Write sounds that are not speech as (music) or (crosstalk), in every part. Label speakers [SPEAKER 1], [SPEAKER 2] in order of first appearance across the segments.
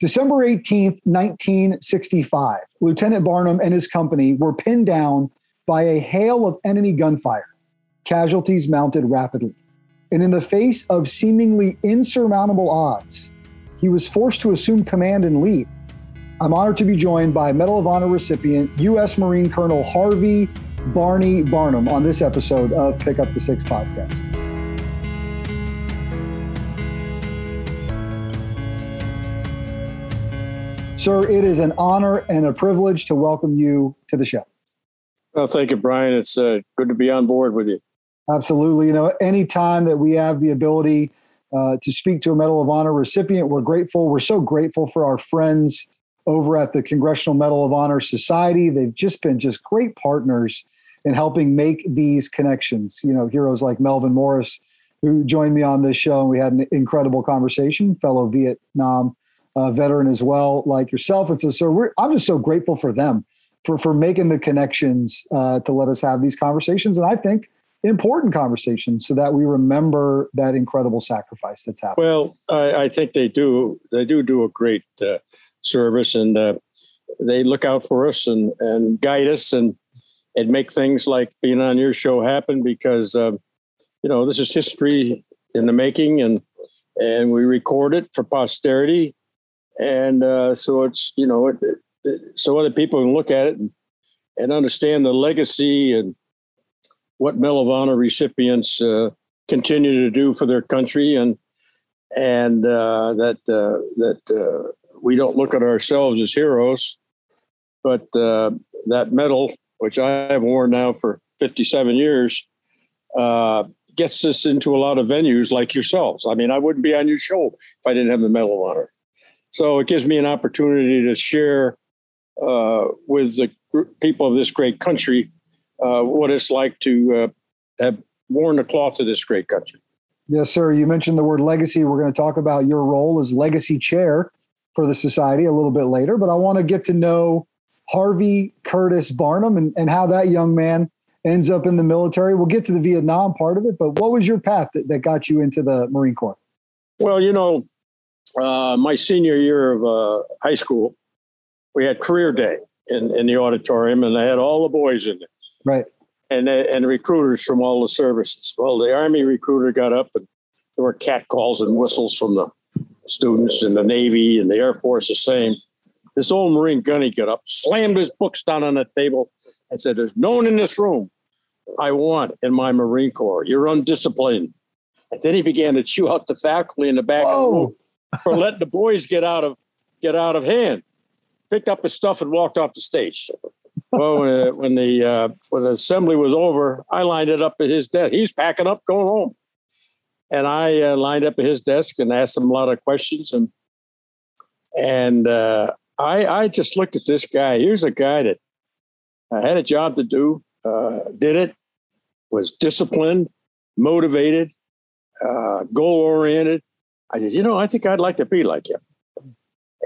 [SPEAKER 1] December 18th, 1965, Lieutenant Barnum and his company were pinned down by a hail of enemy gunfire. Casualties mounted rapidly. And in the face of seemingly insurmountable odds, he was forced to assume command and lead. I'm honored to be joined by Medal of Honor recipient, U.S. Marine Colonel Harvey Barney Barnum on this episode of Pick Up the Six podcast. Sir, it is an honor and a privilege to welcome you to the show.
[SPEAKER 2] Well, thank you, Brian. It's uh, good to be on board with you.
[SPEAKER 1] Absolutely. You know, anytime that we have the ability uh, to speak to a Medal of Honor recipient, we're grateful. We're so grateful for our friends over at the Congressional Medal of Honor Society. They've just been just great partners in helping make these connections. You know, heroes like Melvin Morris, who joined me on this show, and we had an incredible conversation, fellow Vietnam uh, veteran as well, like yourself. And so, so I'm just so grateful for them for for making the connections uh, to let us have these conversations, and I think important conversations, so that we remember that incredible sacrifice that's happened.
[SPEAKER 2] Well, I, I think they do. They do do a great uh, service, and uh, they look out for us and and guide us and and make things like being on your show happen because um, you know this is history in the making and and we record it for posterity and uh, so it's you know it, it, so other people can look at it and, and understand the legacy and what Medal of Honor recipients uh, continue to do for their country and and uh, that uh, that uh, we don't look at ourselves as heroes, but uh, that medal, which I have worn now for 57 years, gets us into a lot of venues like yourselves. I mean, I wouldn't be on your show if I didn't have the Medal of Honor. So it gives me an opportunity to share uh, with the people of this great country uh, what it's like to uh, have worn the cloth of this great country.
[SPEAKER 1] Yes, sir. You mentioned the word legacy. We're going to talk about your role as legacy chair for the society a little bit later, but I want to get to know Harvey Curtis Barnum and, and how that young man ends up in the military. We'll get to the Vietnam part of it, but what was your path that, that got you into the Marine Corps?
[SPEAKER 2] Well, you know, uh, my senior year of uh, high school, we had career day in, in the auditorium, and they had all the boys in there.
[SPEAKER 1] Right.
[SPEAKER 2] And and recruiters from all the services. Well, the Army recruiter got up, and there were catcalls and whistles from the students, and the Navy and the Air Force the same. This old Marine gunny got up, slammed his books down on the table, and said, "There's no one in this room I want in my Marine Corps. You're undisciplined." And then he began to chew out the faculty in the back Whoa. of the room for letting the boys get out of get out of hand. Picked up his stuff and walked off the stage. well, when, uh, when the uh, when the assembly was over, I lined it up at his desk. He's packing up, going home, and I uh, lined up at his desk and asked him a lot of questions. And and uh, I I just looked at this guy. Here's a guy that had a job to do, uh, did it, was disciplined, motivated, uh, goal oriented, I said, you know, I think I'd like to be like him.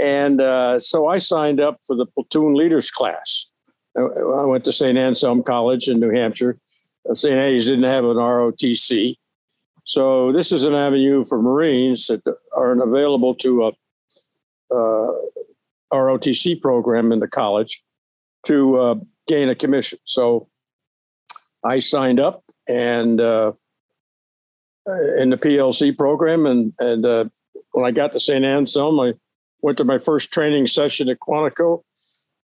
[SPEAKER 2] And uh, so I signed up for the platoon leaders class. I went to St. Anselm College in New Hampshire. Uh, St. Anne's didn't have an ROTC. So this is an avenue for Marines that aren't available to a, a ROTC program in the college to uh, gain a commission. So I signed up and uh, in the PLC program. And, and uh, when I got to St. Anselm, I went to my first training session at Quantico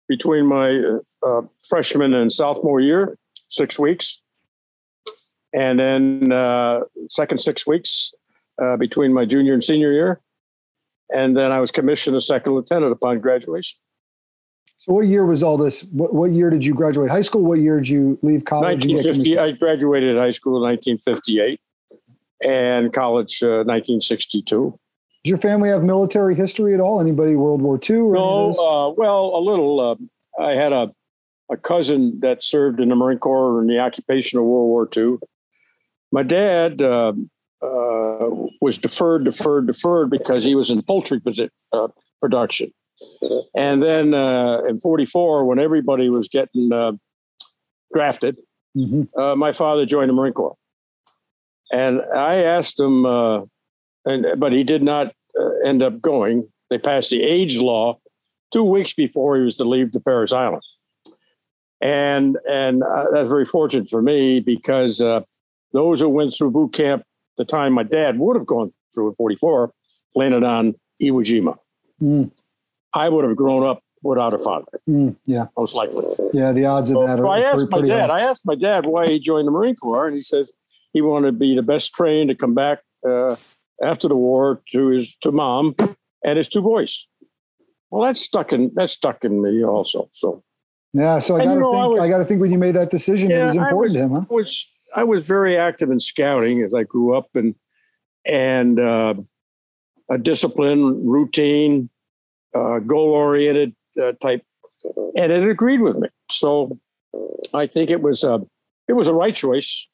[SPEAKER 2] between my uh, freshman and sophomore year, six weeks. And then uh, second six weeks uh, between my junior and senior year. And then I was commissioned a second lieutenant upon graduation.
[SPEAKER 1] So, what year was all this? What, what year did you graduate high school? What year did you leave college?
[SPEAKER 2] 1950. I graduated high school in 1958 and college uh, 1962. Does
[SPEAKER 1] your family have military history at all? Anybody World War II?
[SPEAKER 2] no, uh, well, a little. Uh, I had a, a cousin that served in the Marine Corps in the occupation of World War II. My dad um, uh, was deferred, deferred, deferred because he was in poultry uh, production. And then uh, in 44, when everybody was getting drafted, mm-hmm. my father joined the Marine Corps. And I asked him, uh, and but he did not uh, end up going. They passed the age law two weeks before he was to leave to Parris Island. And and uh, that's very fortunate for me because uh, those who went through boot camp the time my dad would have gone through at 44 landed on Iwo Jima. Mm. I would have grown up without a father.
[SPEAKER 1] Mm, yeah,
[SPEAKER 2] most likely.
[SPEAKER 1] Yeah, the odds
[SPEAKER 2] so,
[SPEAKER 1] of that.
[SPEAKER 2] So
[SPEAKER 1] I
[SPEAKER 2] asked my dad. High. I asked my dad why he joined the Marine Corps, and he says he wanted to be the best trained to come back uh, after the war to his to mom and his two boys. Well, that's stuck in that's stuck in me also. So
[SPEAKER 1] yeah, so I got to think. I, was, I got to think when you made that decision, yeah, it was important was, to him. Huh?
[SPEAKER 2] Was I was very active in scouting as I grew up, and and uh, a discipline, routine, uh, goal oriented uh, type, and it agreed with me. So I think it was a it was a right choice.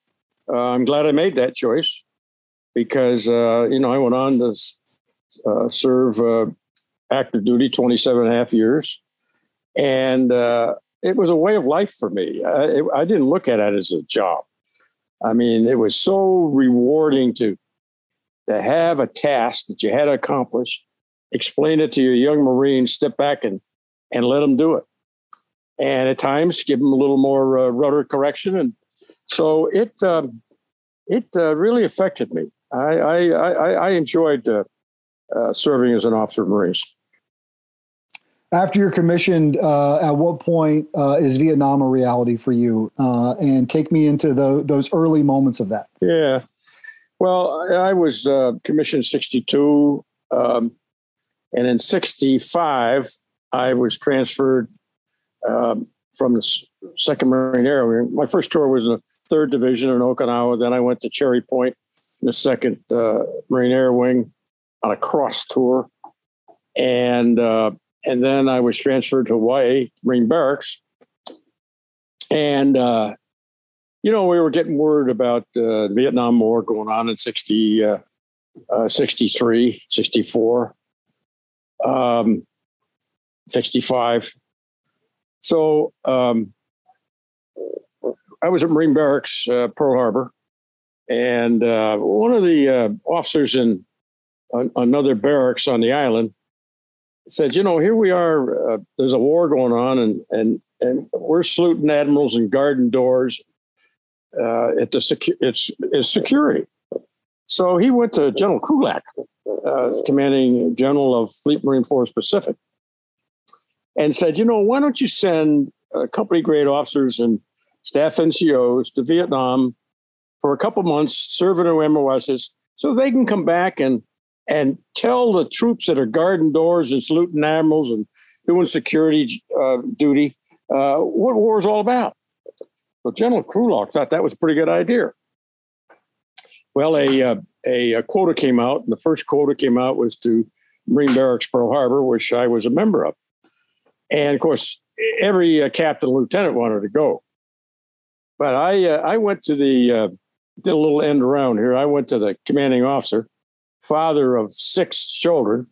[SPEAKER 2] Uh, I'm glad I made that choice because uh, you know I went on to uh, serve active duty 27 and a half years, and it was a way of life for me. I, it, I didn't look at it as a job. I mean, it was so rewarding to to have a task that you had to accomplish, explain it to your young Marine, step back and and let them do it. And at times, give them a little more uh, rudder correction, and so it um, it uh, really affected me. I I, I, I enjoyed uh, uh serving as an officer of Marines
[SPEAKER 1] after you're commissioned, uh, at what point uh, is Vietnam a reality for you? Uh, and take me into the, those early moments of that.
[SPEAKER 2] Yeah. Well, I was uh, commissioned 62. Um, and in 65, I was transferred um, from the 2nd Marine Air. My first tour was in the 3rd Division in Okinawa. Then I went to Cherry Point in the 2nd uh, Marine Air Wing on a cross tour. And uh, and then I was transferred to Hawaii Marine Barracks. And, uh, you know, we were getting word about the Vietnam War going on in 60, uh, uh 63, 64, um, 65. So um, I was at Marine Barracks, uh, Pearl Harbor. And uh, one of the officers in another barracks on the island said, you know, here we are. Uh, there's a war going on, and and and we're saluting admirals and guarding doors uh, at the secu- it's, it's security. So he went to General Krulak, uh, commanding general of Fleet Marine Force Pacific, and said, you know, why don't you send uh, company grade officers and staff NCOs to Vietnam for a couple months, serving in MOSs, so they can come back and and tell the troops that are guarding doors and saluting admirals and doing security uh, duty uh, what war is all about. So General Krulak thought that was a pretty good idea. Well, a, uh, a, a quota came out, and the first quota came out was to Marine Barracks Pearl Harbor, which I was a member of. And of course, every uh, captain and lieutenant wanted to go. But I, uh, I went to the, uh, did a little end around here. I went to the commanding officer father of six children,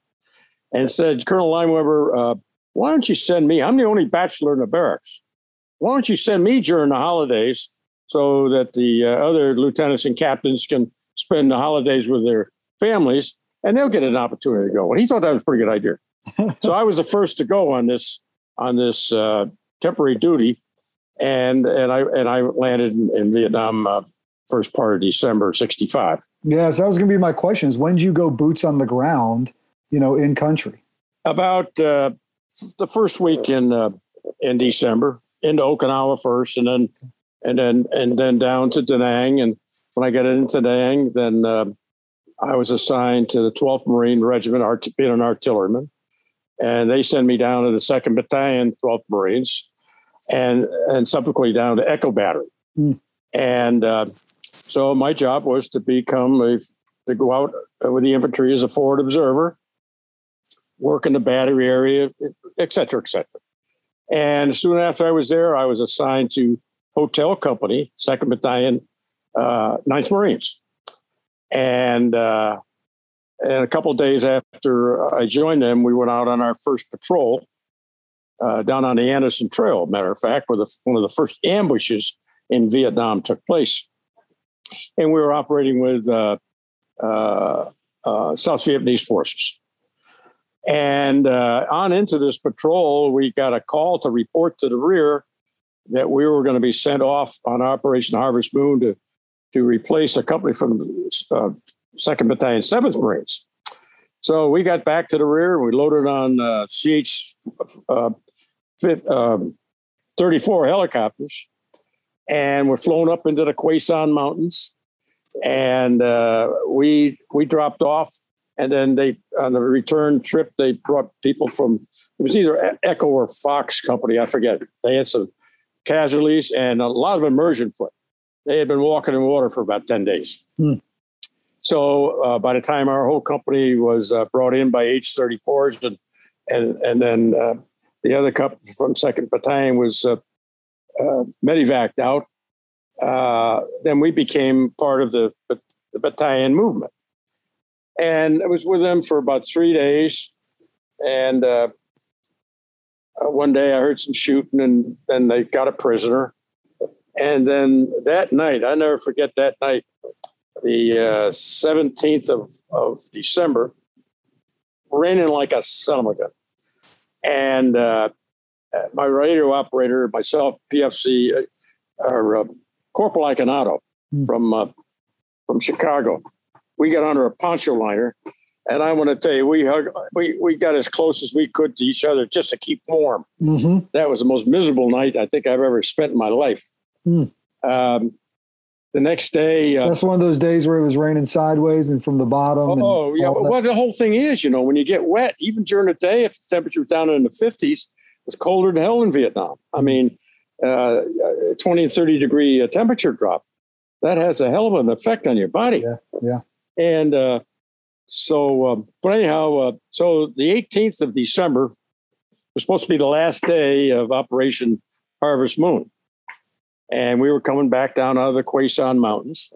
[SPEAKER 2] and said, Colonel Lineweber, uh, why don't you send me? I'm the only bachelor in the barracks. Why don't you send me during the holidays so that the uh, other lieutenants and captains can spend the holidays with their families and they'll get an opportunity to go. And he thought that was a pretty good idea. (laughs) so I was the first to go on this on this uh, temporary duty, and and I and I landed in, in Vietnam uh, first part of December '65.
[SPEAKER 1] Yes, that was going to be my question: is when did you go boots on the ground, you know, in country?
[SPEAKER 2] About uh, the first week in uh, in December, into Okinawa first, and then and then and then down to Da Nang. And when I got into Da Nang, then uh, I was assigned to the 12th Marine Regiment, art- being an artilleryman, and they sent me down to the Second Battalion, 12th Marines, and and subsequently down to Echo Battery. Mm. And uh, so my job was to become a to go out with the infantry as a forward observer, work in the battery area, et cetera, et cetera. And soon after I was there, I was assigned to hotel company, Second Battalion, uh, 9th Marines, and uh, and a couple days after I joined them, we went out on our first patrol uh, down on the Anderson Trail. Matter of fact, where the, one of the first ambushes in Vietnam took place and we were operating with uh, uh, uh, South Vietnamese forces. And uh, on into this patrol, we got a call to report to the rear that we were going to be sent off on Operation Harvest Moon to to replace a company from uh, Second Battalion, Seventh Marines. So we got back to the rear. We loaded on uh, CH uh, um, 34 helicopters, and we're flown up into the Sanh Mountains. And uh, we we dropped off, and then they on the return trip they brought people from it was either Echo or Fox Company, I forget. They had some casualties and a lot of immersion foot. They had been walking in water for about 10 days. Hmm. So uh, by the time our whole company was uh, brought in by H-34s and and and then uh, the other company from Second Battalion was uh, uh, medevaced out, uh, then we became part of the, the battalion movement, and I was with them for about three days, and one day I heard some shooting, and then they got a prisoner, and then that night I never forget that night the uh, 17th of, of December, raining like a son of a gun. And uh, my radio operator, myself, PFC, uh, or uh, Corporal Iconato mm. from uh, from Chicago, we got under a poncho liner, and I want to tell you, we hug, we we got as close as we could to each other just to keep warm. Mm-hmm. That was the most miserable night I think I've ever spent in my life. Mm. Um, the next day.
[SPEAKER 1] Uh, That's one of those days where it was raining sideways and from the bottom.
[SPEAKER 2] Oh, yeah. Well, the whole thing is, you know, when you get wet, even during the day, if the temperature was down in the 50s, it's colder than hell in Vietnam. I mean, uh, 20 and 30 degree uh, temperature drop. That has a hell of an effect on your body.
[SPEAKER 1] Yeah. Yeah.
[SPEAKER 2] And uh, so, um, but anyhow, uh, so the 18th of December was supposed to be the last day of Operation Harvest Moon and we were coming back down out of the Sanh Mountains.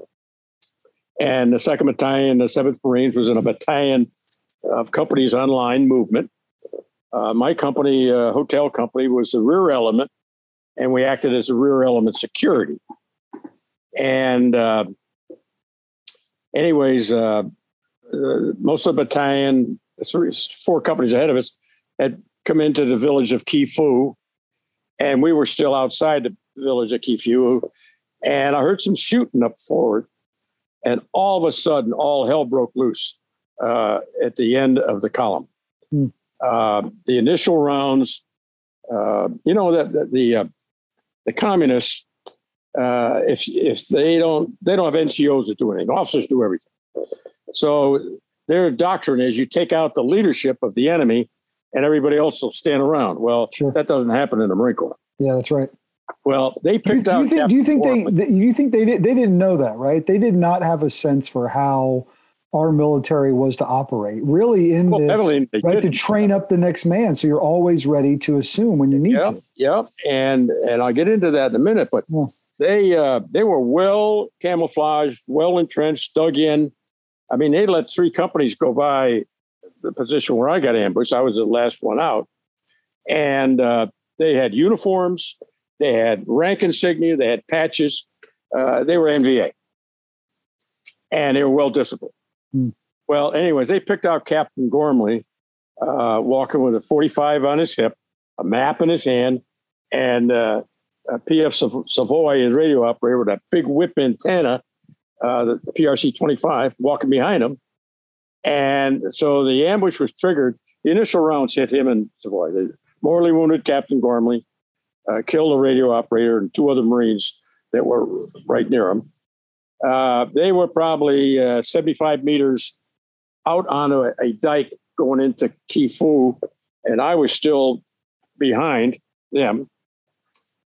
[SPEAKER 2] And the second battalion, the seventh Marines, was in a battalion of companies online movement. Uh, my company, uh, hotel company, was the rear element, and we acted as a rear element security. And uh, anyways, uh, most of the battalion, three, four companies ahead of us, had come into the village of Ky Phu, and we were still outside the village of Phu, and I heard some shooting up forward, and all of a sudden, all hell broke loose uh, at the end of the column. Hmm. Uh, the initial rounds, uh, you know that, the uh, the communists, uh, if if they don't they don't have NCOs that do anything, officers do everything. So their doctrine is you take out the leadership of the enemy, and everybody else will stand around. Well, sure. that doesn't happen in the Marine Corps.
[SPEAKER 1] Yeah, that's right.
[SPEAKER 2] Well, they picked
[SPEAKER 1] do,
[SPEAKER 2] out.
[SPEAKER 1] Do you think, do you think they? You think they did? They didn't know that, right? They did not have a sense for how our military was to operate. Really, in well, this, right, to train up the next man, so you're always ready to assume when you need
[SPEAKER 2] yep,
[SPEAKER 1] to.
[SPEAKER 2] Yep, and and I'll get into that in a minute. But yeah. they uh, they were well camouflaged, well entrenched, dug in. I mean, they let three companies go by the position where I got ambushed. I was the last one out, and uh, they had uniforms they had rank insignia, they had patches. Uh, they were NVA, and they were well disciplined. Mm. Well, anyways, they picked out Captain Gormley, uh, walking with a 45 on his hip, a map in his hand, and uh, a PF Savoy, his radio operator, with a big whip antenna, uh, the PRC 25, walking behind him. And so the ambush was triggered. The initial rounds hit him and Savoy. They mortally wounded Captain Gormley uh, killed a radio operator and two other Marines that were right near him. Uh, they were probably uh, 75 meters out on a, a, dike going into Phu, and I was still behind them.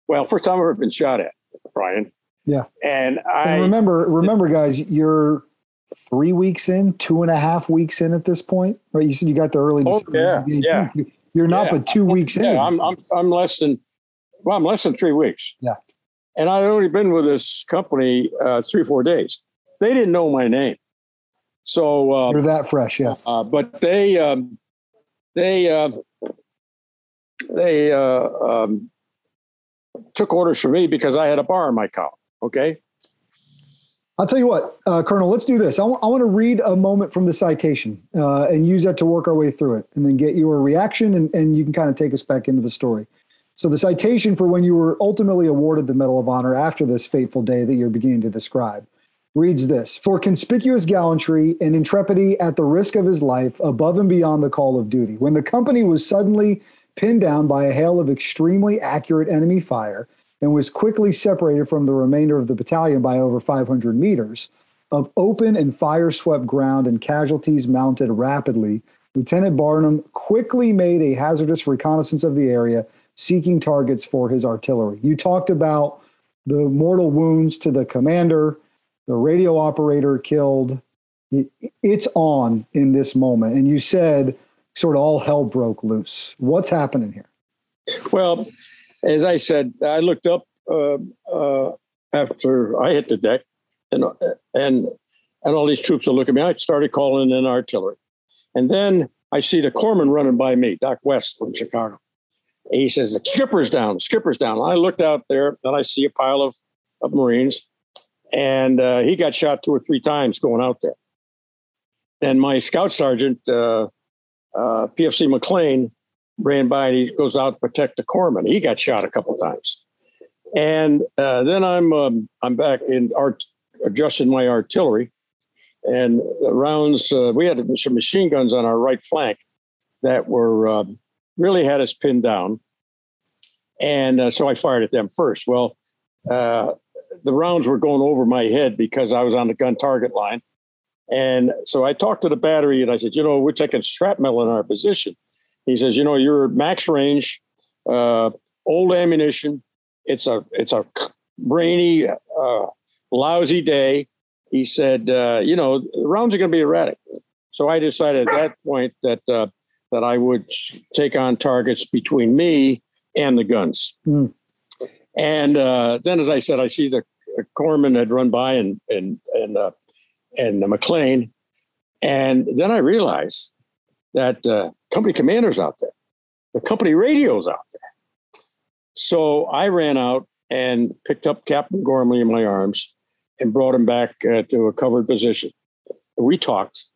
[SPEAKER 2] Well, first time I've ever been shot at, Brian.
[SPEAKER 1] Yeah.
[SPEAKER 2] And I
[SPEAKER 1] and remember, remember, guys, you're three weeks in, two and a half weeks in at this point, right? You said you got the early.
[SPEAKER 2] Oh, yeah, yeah.
[SPEAKER 1] You're not, yeah. but two weeks
[SPEAKER 2] yeah,
[SPEAKER 1] in.
[SPEAKER 2] I'm, I'm, I'm less than well, I'm less than three weeks.
[SPEAKER 1] Yeah.
[SPEAKER 2] And I'd only been with this company uh, three or four days. They didn't know my name. So
[SPEAKER 1] uh, you're that fresh, yeah.
[SPEAKER 2] Uh, but they um, they uh, they uh, um, took orders from me because I had a bar in my column. Okay.
[SPEAKER 1] I'll tell you what, uh, Colonel, let's do this. I, w- I want to read a moment from the citation uh, and use that to work our way through it and then get your reaction and, and you can kind of take us back into the story. So, the citation for when you were ultimately awarded the Medal of Honor after this fateful day that you're beginning to describe reads this For conspicuous gallantry and intrepidity at the risk of his life above and beyond the call of duty, when the company was suddenly pinned down by a hail of extremely accurate enemy fire and was quickly separated from the remainder of the battalion by over 500 meters of open and fire swept ground and casualties mounted rapidly. Lieutenant Barnum quickly made a hazardous reconnaissance of the area, seeking targets for his artillery. You talked about the mortal wounds to the commander, the radio operator killed. It's on in this moment. And you said sort of all hell broke loose. What's happening here?
[SPEAKER 2] Well, as I said, I looked up uh, uh, after I hit the deck, and and and all these troops are looking at me. I started calling in artillery, and then I see the corpsman running by me, Doc West from Chicago. He says, "The skipper's down. Skipper's down." I looked out there, and I see a pile of of Marines, and uh, he got shot two or three times going out there. And my scout sergeant, uh, uh, PFC McLean, ran by and he goes out to protect the corpsman. He got shot a couple times. And uh, then I'm um, I'm back in art adjusting my artillery, and the rounds uh, we had some machine guns on our right flank that were um, really had us pinned down, and uh, so I fired at them first. Well, uh, the rounds were going over my head because I was on the gun target line, and so I talked to the battery and I said, you know, we're taking shrapnel in our position. He says, you know, you're max range, uh, old ammunition. It's a it's a rainy, uh, lousy day. He said, uh, you know, the rounds are going to be erratic. So I decided at that point that uh, that I would take on targets between me and the guns. Mm. And uh, then, as I said, I see the corpsman had run by and and and uh, and the McLean, and then I realized that uh, company commanders out there, the company radios out there. So I ran out and picked up Captain Gormley in my arms and brought him back uh, to a covered position. We talked.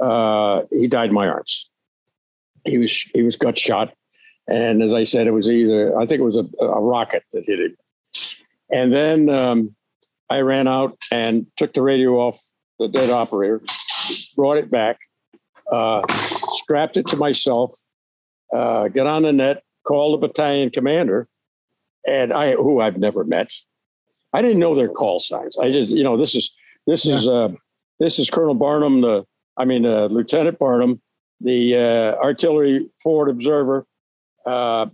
[SPEAKER 2] Uh, he died in my arms. He was he was gut shot, and as I said, it was either I think it was a, a rocket that hit him. And then um, I ran out and took the radio off the dead operator, brought it back, uh, strapped it to myself, uh, got on the net, called the battalion commander, and I who I've never met. I didn't know their call signs. I just you know this is this yeah. is uh, this is Colonel Barnum, the I mean uh, Lieutenant Barnum, the uh, artillery forward observer, uh,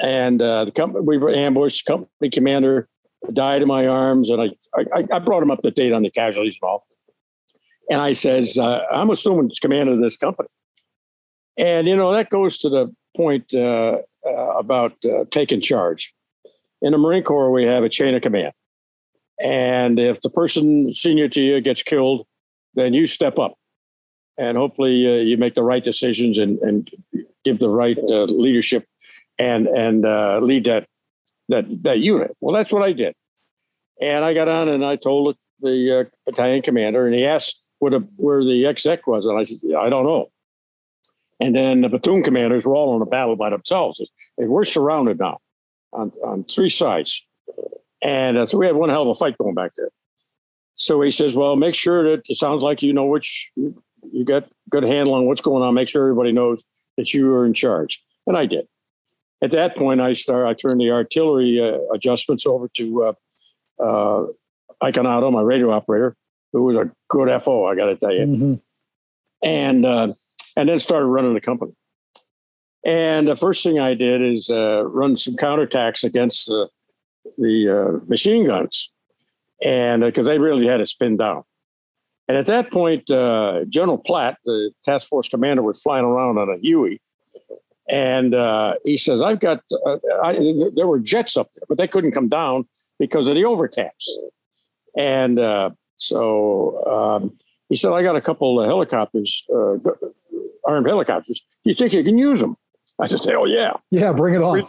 [SPEAKER 2] and uh, the company we were ambushed. Company commander died in my arms, and I, I I brought him up to date on the casualties and all. And I says, uh, I'm assuming it's command of this company. And, you know, that goes to the point uh, about taking charge. In the Marine Corps, we have a chain of command. And if the person senior to you gets killed, then you step up. And hopefully uh, you make the right decisions and, and give the right uh, leadership and, and lead that, that, that unit. Well, that's what I did. And I got on and I told the battalion commander, and he asked where the where the exec was, and I said, I don't know. And then the platoon commanders were all in a battle by themselves. And we're surrounded now on, on three sides. And uh, so we had one hell of a fight going back there. So he says, Well, make sure that it sounds like you know which you got good handle on what's going on. Make sure everybody knows that you are in charge. And I did. At that point, I start. I turned the artillery uh, adjustments over to uh, uh, Iconato, my radio operator, who was a good FO, I got to tell you. Mm-hmm. And uh, and then started running the company. And the first thing I did is uh, run some counterattacks against the the uh, machine guns, and because uh, they really had to spin down. And at that point, uh, General Platt, the task force commander, was flying around on a Huey, and uh, he says, "I've got." I, there were jets up there, but they couldn't come down because of the overcaps. And so um, he said, I got a couple of helicopters, uh, armed helicopters. You think you can use them? I said, hell yeah.
[SPEAKER 1] Yeah, bring it on.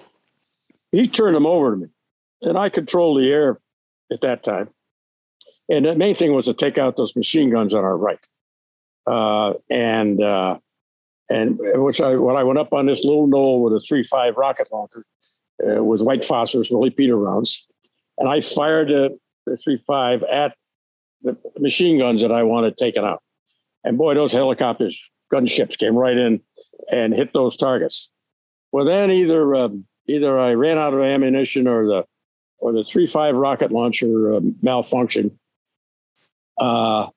[SPEAKER 2] He turned them over to me, and I controlled the air at that time. And the main thing was to take out those machine guns on our right. Uh, and uh, and which I when I went up on this little knoll with a three five rocket launcher uh, with white phosphorus Willie Peter rounds, and I fired the, three five at the machine guns that I wanted taken out. And boy, those helicopters, gunships came right in and hit those targets. Well, then either um, either I ran out of ammunition or the or the three five rocket launcher uh, malfunctioned. Uh,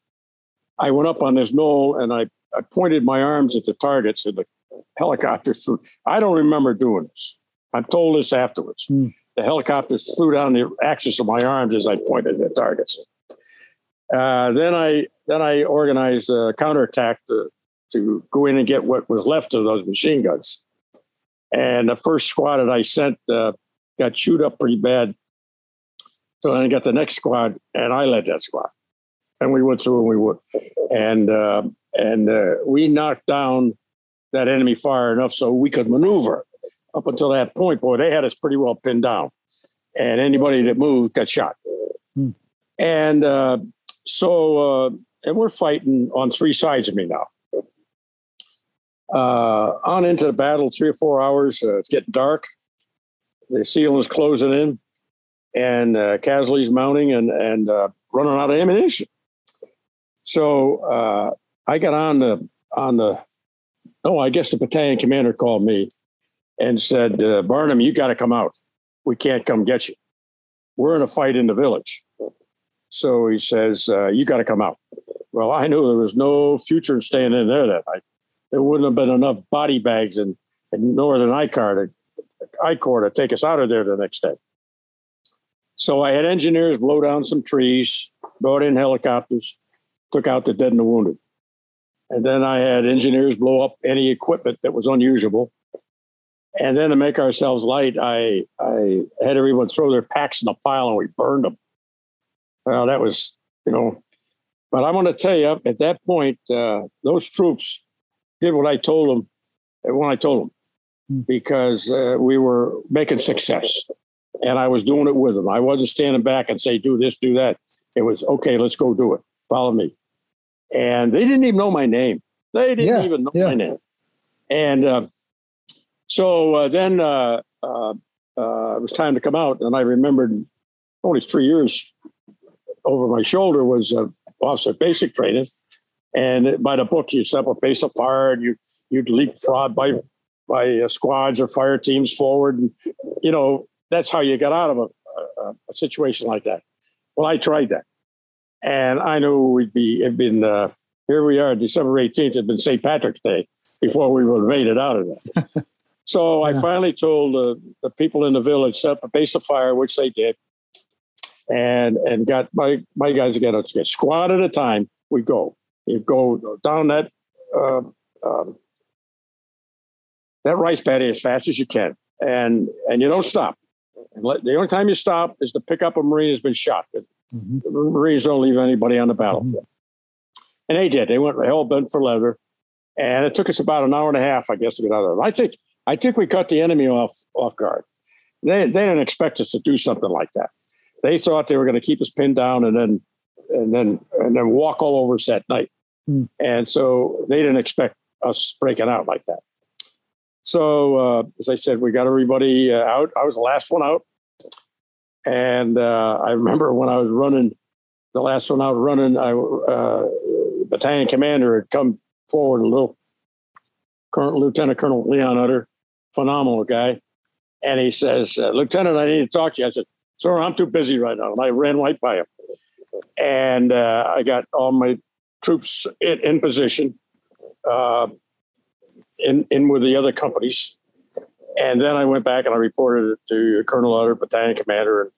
[SPEAKER 2] I went up on this knoll and I, I pointed my arms at the targets and the helicopters flew. I don't remember doing this. I'm told this afterwards. Mm. The helicopters flew down the axis of my arms as I pointed at the targets. Uh, then I then I organized a counterattack to, to go in and get what was left of those machine guns. And the first squad that I sent uh, got chewed up pretty bad. So then I got the next squad, and I led that squad, and we went through and we would, and uh, and uh, we knocked down that enemy fire enough so we could maneuver. Up until that point, boy, they had us pretty well pinned down, and anybody that moved got shot. Hmm. And uh, so, uh, and we're fighting on three sides of me now. Uh, on into the battle, three or four hours. Uh, it's getting dark. The ceiling is closing in, and uh, casualties mounting and and uh, running out of ammunition. So uh, I got on the on the. Oh, I guess the battalion commander called me and said, uh, "Barnum, you got to come out. We can't come get you. We're in a fight in the village." So he says, uh, "You got to come out." Well, I knew there was no future in staying in there that night there wouldn't have been enough body bags in, in Northern I-CAR to, I-Corps to take us out of there the next day. So I had engineers blow down some trees, brought in helicopters, took out the dead and the wounded. And then I had engineers blow up any equipment that was unusable. And then to make ourselves light, I, I had everyone throw their packs in a pile and we burned them. Well, that was, you know, but I want to tell you, at that point, uh, those troops did what I told them when I told them hmm. because uh, we were making success and I was doing it with them. I wasn't standing back and say, do this, do that. It was, okay, let's go do it. Follow me. And they didn't even know my name. They didn't yeah, even know yeah. my name. And uh, so uh, then uh, uh, uh, it was time to come out. And I remembered only three years over my shoulder was a officer basic training. And by the book, you set up a base of fire and you, you'd leapfrog by, by uh, squads or fire teams forward. And, you know, that's how you got out of a, a, a situation like that. Well, I tried that. And I knew we'd be, it'd been, uh, here we are, December 18th, it'd been St. Patrick's Day before we would have made it out of that. (laughs) so yeah. I finally told uh, the people in the village, set up a base of fire, which they did, and and got my, my guys again, a squad at a time, we go. You go down that uh, um, that rice paddy as fast as you can, and and you don't stop. And let, the only time you stop is to pick up a marine who's been shot. Mm-hmm. The Marines don't leave anybody on the battlefield, mm-hmm. and they did. They went hell bent for leather, and it took us about an hour and a half, I guess, to get out of there. I think I think we cut the enemy off off guard. They they didn't expect us to do something like that. They thought they were going to keep us pinned down and then and then and then walk all over us that night. Mm. And so they didn't expect us breaking out like that. So, uh, as I said, we got everybody uh, out. I was the last one out. And uh, I remember when I was running, the last one I was running, I, uh, battalion commander had come forward a little, Colonel, Lieutenant Colonel Leon Utter, phenomenal guy. And he says, uh, Lieutenant, I need to talk to you. I said, Sir, I'm too busy right now. And I ran right by him. And uh, I got all my troops in, in position, uh, in in with the other companies, and then I went back and I reported it to Colonel Utter, battalion commander, and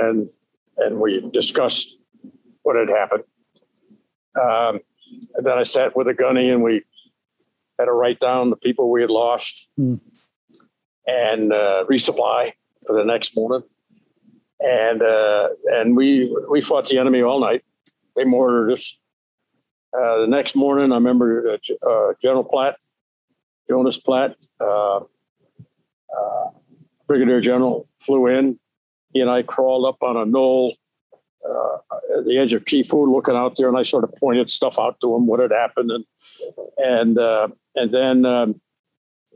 [SPEAKER 2] and and we discussed what had happened. Um, and then I sat with a gunny and we had to write down the people we had lost mm. and uh, resupply for the next morning. And uh, and we we fought the enemy all night. They mortared us. Uh, the next morning, I remember uh, uh, General Platt, Jonas Platt, uh, uh, Brigadier General, flew in. He and I crawled up on a knoll uh, at the edge of Ky Phu, looking out there, and I sort of pointed stuff out to him, what had happened, and and uh, and then um,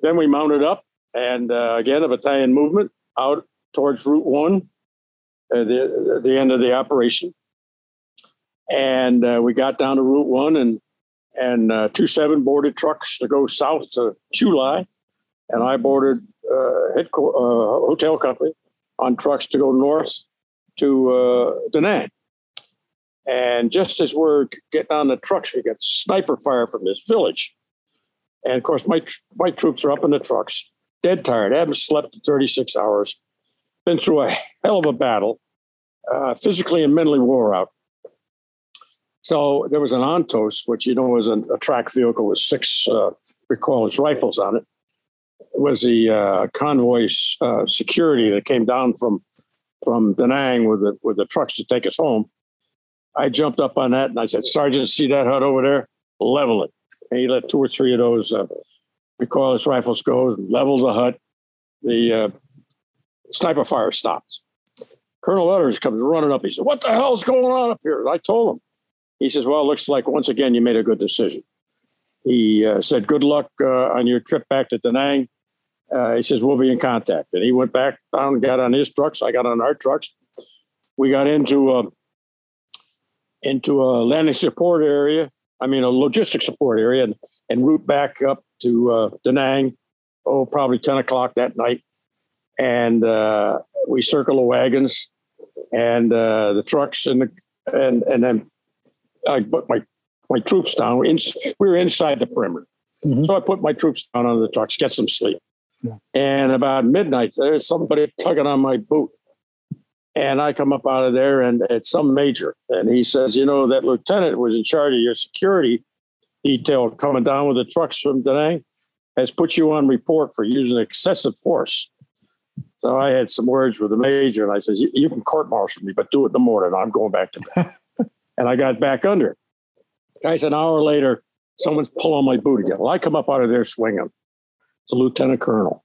[SPEAKER 2] then we mounted up, and uh, again a battalion movement out towards Route One, uh, the the end of the operation, and uh, we got down to Route One, and and uh, two seven boarded trucks to go south to Chu Lai, and I boarded uh, hotel company on trucks to go north to uh, Da Nang. And just as we're getting on the trucks, we get sniper fire from this village. And of course, my my troops are up in the trucks, dead tired, haven't slept in 36 hours, been through a hell of a battle, uh, physically and mentally wore out. So there was an Ontos, which you know was a, a track vehicle with six uh, recoilless rifles on it. Was the uh, convoy uh, security that came down from from Da Nang with the with the trucks to take us home. I jumped up on that and I said, Sergeant, see that hut over there? Level it. And he let two or three of those uh, recoilless rifles go, leveled the hut. The uh, sniper fire stops. Colonel Utters comes running up. He said, What the hell's going on up here? I told him. He says, Well, it looks like once again you made a good decision. He uh, said, Good luck uh, on your trip back to Da Nang. Uh, he says, We'll be in contact. And he went back down, got on his trucks. I got on our trucks. We got into uh, into a landing support area, I mean, a logistics support area, and, and route back up to uh, Da Nang, oh, probably 10 o'clock that night. And uh, we circle the wagons and uh, the trucks, and the, and and then I put my my troops down. We, in, we were inside the perimeter, mm-hmm. so I put my troops down on the trucks, get some sleep. Yeah. And about midnight, there's somebody tugging on my boot. And I come up out of there and it's some major. And he says, You know, that lieutenant was in charge of your security detail coming down with the trucks from Da Nang has put you on report for using excessive force. So I had some words with the major and I says, You can court martial me, but do it in the morning. I'm going back to bed. (laughs) and I got back under. Guys, an hour later, someone's pulling my boot again. Well, I come up out of there swinging. A lieutenant colonel.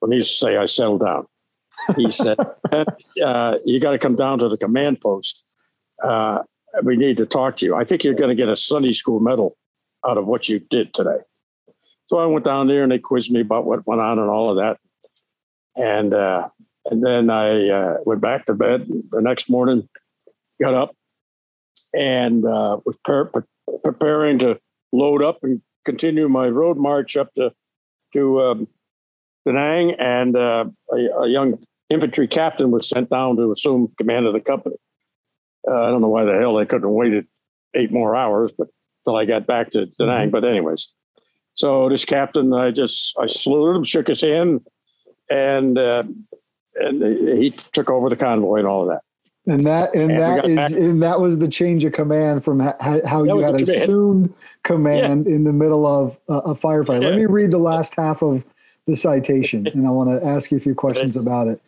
[SPEAKER 2] Let me say I settled down he said, (laughs) uh, "You got to come down to the command post. Uh, we need to talk to you. I think you're going to get a Sunday school medal out of what you did today." So I went down there and they quizzed me about what went on and all of that, and uh, and then I uh, went back to bed. The next morning, got up and uh, was pre- pre- preparing to load up and continue my road march up to to um, Da Nang, and uh, a, a, young infantry captain was sent down to assume command of the company. Uh, I don't know why the hell they couldn't have waited eight more hours, but till I got back to Da Nang. Mm-hmm. But anyways, so this captain, I just I saluted him, shook his hand, and uh, and he took over the convoy and all of that.
[SPEAKER 1] And that and, and that is and that was the change of command from how, how you had assumed command yeah. in the middle of a, a firefight. Yeah. Let me read the last half of the citation, and I want to ask you a few questions about it.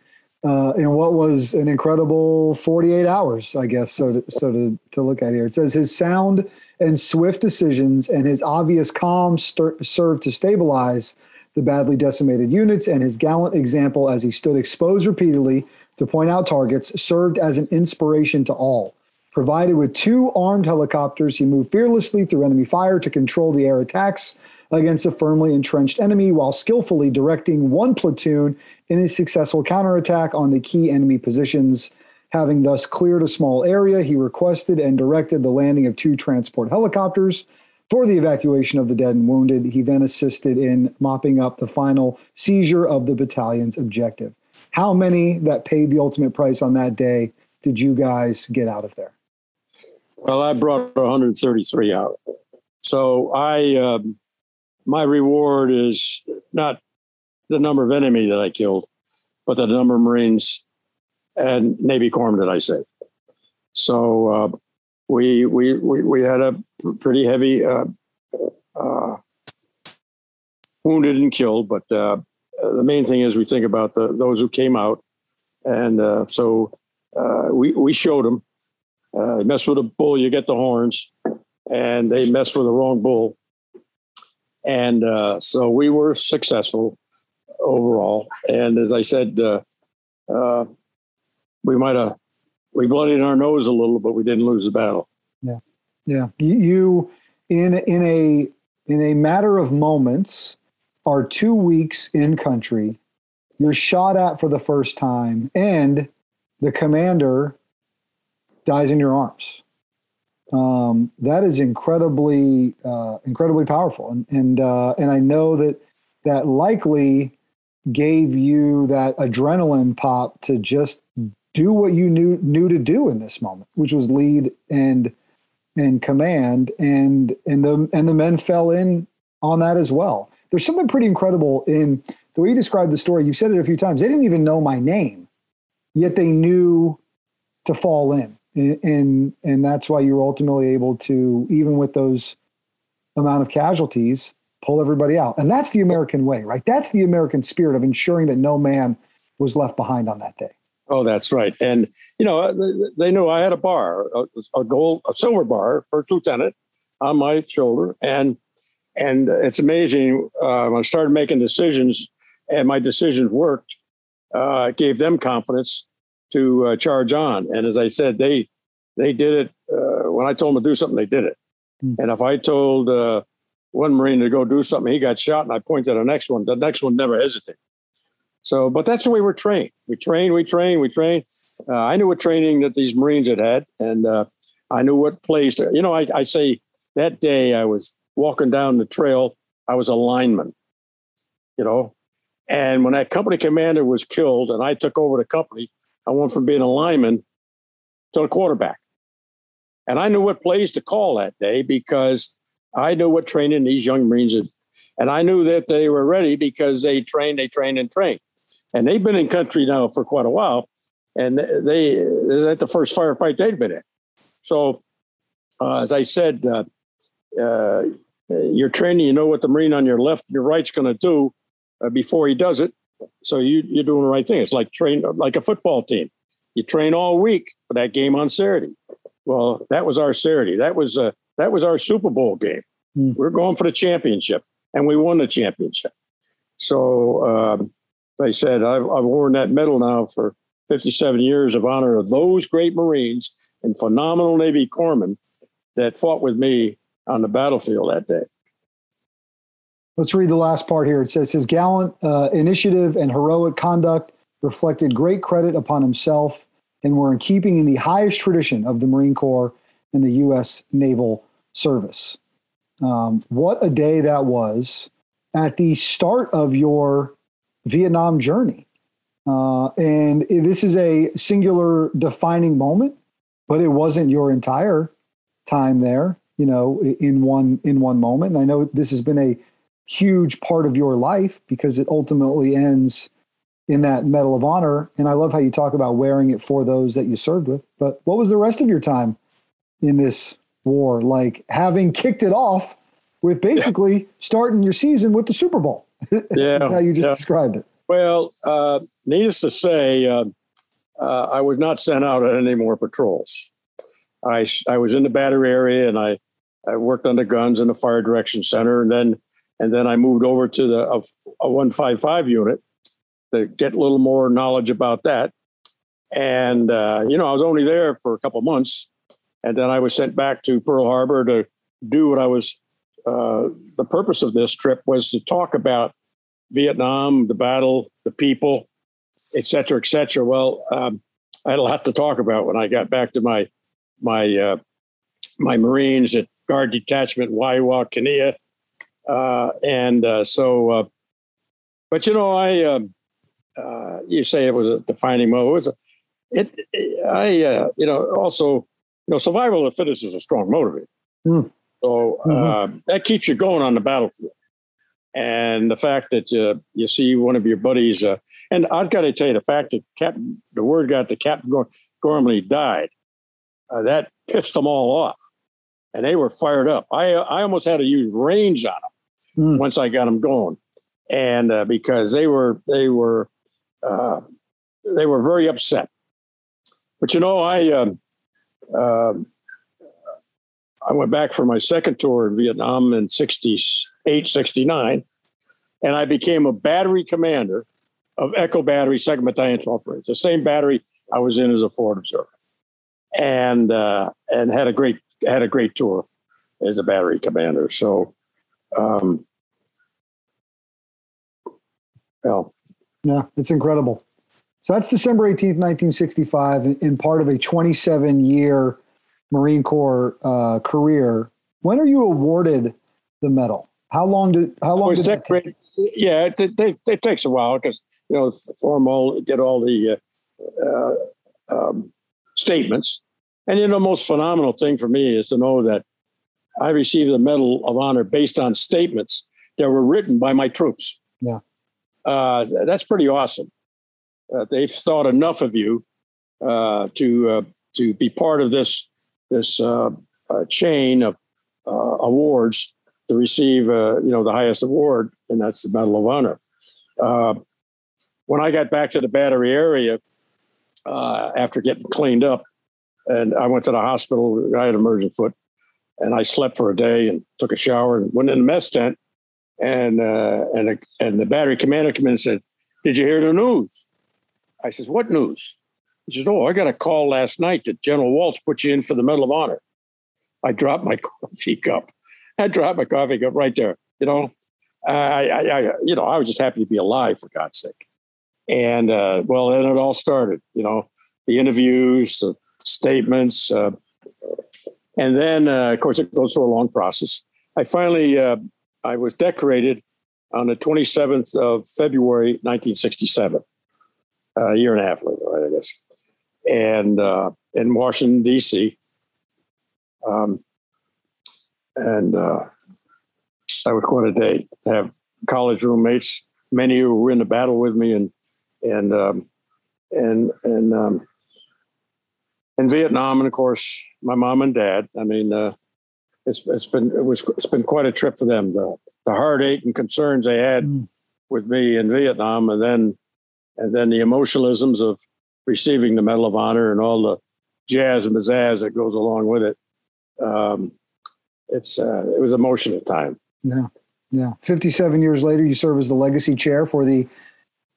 [SPEAKER 1] Uh, in what was an incredible 48 hours, I guess. So, to, so to, to look at here, it says his sound and swift decisions and his obvious calm served to stabilize the badly decimated units, and his gallant example as he stood exposed repeatedly to point out targets served as an inspiration to all. Provided with two armed helicopters, he moved fearlessly through enemy fire to control the air attacks against a firmly entrenched enemy while skillfully directing one platoon in a successful counterattack on the key enemy positions. Having thus cleared a small area, he requested and directed the landing of two transport helicopters for the evacuation of the dead and wounded. He then assisted in mopping up the final seizure of the battalion's objective. How many that paid the ultimate price on that day did you guys get out of there?
[SPEAKER 2] Well, I brought 133 out. So I um, my reward is not the number of enemy that I killed, but the number of Marines and Navy corpsmen that I saved. So uh, we, we we we had a pretty heavy uh, uh, wounded and killed, but uh, the main thing is we think about the those who came out, and uh, so uh, we we showed them. Uh, mess with a bull, you get the horns, and they mess with the wrong bull, and uh, so we were successful overall. And as I said, uh, uh, we might have we bloodied our nose a little, but we didn't lose the battle.
[SPEAKER 1] Yeah, yeah. You in in a in a matter of moments are two weeks in country. You're shot at for the first time, and the commander dies in your arms. Um, that is incredibly, uh, incredibly powerful, and and uh, and I know that that likely gave you that adrenaline pop to just do what you knew knew to do in this moment, which was lead and and command, and and the and the men fell in on that as well. There's something pretty incredible in the way you described the story. You've said it a few times. They didn't even know my name, yet they knew to fall in. And and that's why you were ultimately able to even with those amount of casualties pull everybody out. And that's the american way right? That's the american spirit of ensuring that no man was left behind on that day.
[SPEAKER 2] Oh that's right. And you know they knew i had a bar a, a gold a silver bar first lieutenant on my shoulder. And and it's amazing uh, when i started making decisions and my decisions worked uh, gave them confidence to uh, charge on. And as I said, they they did it uh, when I told them to do something. They did it. Mm. And if I told uh, one Marine to go do something, he got shot, and I pointed to the next one. The next one never hesitated. So, but that's the way we're trained. We train, we train, we train. Uh, I knew what training that these Marines had had, and uh, I knew what plays. To, you know, I, I say that day I was walking down the trail. I was a lineman. You know, and when that company commander was killed, and I took over the company, I went from being a lineman to a quarterback. And I knew what plays to call that day because I knew what training these young Marines had. And I knew that they were ready because they trained, they trained, and trained. And they've been in country now for quite a while. And they, at the first firefight they'd been in. So, uh, as I said, uh, uh, you're training, you know what the Marine on your left your right's going to do uh, before he does it. So you, you're doing the right thing. It's like train like a football team. You train all week for that game on Saturday. Well, that was our Saturday. That was uh, that was our Super Bowl game. Mm. We are going for the championship, and we won the championship. So, um, like I said, I've, I've worn that medal now for 57 years of honor of those great Marines and phenomenal Navy corpsmen that fought with me on the battlefield that day.
[SPEAKER 1] Let's read the last part here. It says his gallant uh, initiative and heroic conduct reflected great credit upon himself and were in keeping in the highest tradition of the Marine Corps and the U.S. Naval Service. Um, what a day that was at the start of your Vietnam journey. Uh, and this is a singular defining moment, but it wasn't your entire time there, you know, in one in one moment. And I know this has been a huge part of your life because it ultimately ends in that Medal of Honor. And I love how you talk about wearing it for those that you served with. But what was the rest of your time in this war like? Having kicked it off with basically yeah. starting your season with the Super Bowl. (laughs)
[SPEAKER 2] Yeah,
[SPEAKER 1] how you just
[SPEAKER 2] yeah.
[SPEAKER 1] described it.
[SPEAKER 2] Well, uh, needless to say, uh, uh, I was not sent out on any more patrols. I I was in the battery area and I I worked on the guns in the fire direction center, and then and then I moved over to the a, a 155 unit to get a little more knowledge about that. And uh, you know, I was only there for a couple months, and then I was sent back to Pearl Harbor to do what I was. Uh, the purpose of this trip was to talk about Vietnam, the battle, the people, et cetera, et cetera. Well, um, I had a lot to talk about when I got back to my my uh, my Marines at Guard Detachment Waiwa Kania, uh, and uh, so, uh, but you know, I um, uh, you say it was a defining moment. It, a, it, I uh, you know also you know survival of the fittest is a strong motivator. Mm. So mm-hmm. that keeps you going on the battlefield. And the fact that uh, you see one of your buddies, uh, and I've got to tell you, the fact that Captain, the word got to Captain Gormley died, uh, that pissed them all off, and they were fired up. I I almost had to use range on them mm. once I got them going, and uh, because they were they were uh, they were very upset. But you know, I um, uh, I went back for my second tour in Vietnam in 68, 69, and I became a battery commander of Echo Battery, 2nd Battalion, 12th Marines, the same battery I was in as a forward observer. and uh, and had a great had a great tour as a battery commander. So, um, well,
[SPEAKER 1] yeah, it's incredible. So that's December 18th, 1965, in part of a 27 year Marine Corps uh, career. When are you awarded the medal? How long did how long did that take?
[SPEAKER 2] Yeah, it, it, it, takes a while because you know formal get all the uh, uh, um, statements, and you know most phenomenal thing for me is to know that I received the Medal of Honor based on statements that were written by my troops.
[SPEAKER 1] Yeah,
[SPEAKER 2] uh, that's pretty awesome. Uh, they've thought enough of you uh, to uh, to be part of this this uh, uh, chain of awards to receive you know the highest award, and that's the Medal of Honor. when I got back to the Battery area after getting cleaned up, and I went to the hospital, I had a immersion foot, and I slept for a day and took a shower and went in the mess tent and uh, and a, and the battery commander came in and said, "Did you hear the news?" I says, "What news?" He says, "Oh, I got a call last night that General Walt's put you in for the Medal of Honor." I dropped my (laughs) coffee cup. I dropped my coffee cup right there. You know, I, I, I you know, I was just happy to be alive for God's sake. And uh, well, then it all started. You know, the interviews, the statements, uh, and then uh, of course it goes through a long process. I finally uh, I was decorated on the 27th of February, 1967, a year and a half later, I guess, and uh, in Washington, D.C. Um, and uh, that was quite a day to have college roommates, many who were in the battle with me, and and um, and and um, in Vietnam, and of course my mom and dad. I mean, uh, it's it's been it was it's been quite a trip for them. The the heartache and concerns they had mm. with me in Vietnam, and then and then the emotionalisms of receiving the Medal of Honor and all the jazz and pizzazz that goes along with it. Um, it's uh, it was emotional time.
[SPEAKER 1] Yeah, yeah. Fifty-seven years later, you serve as the legacy chair for the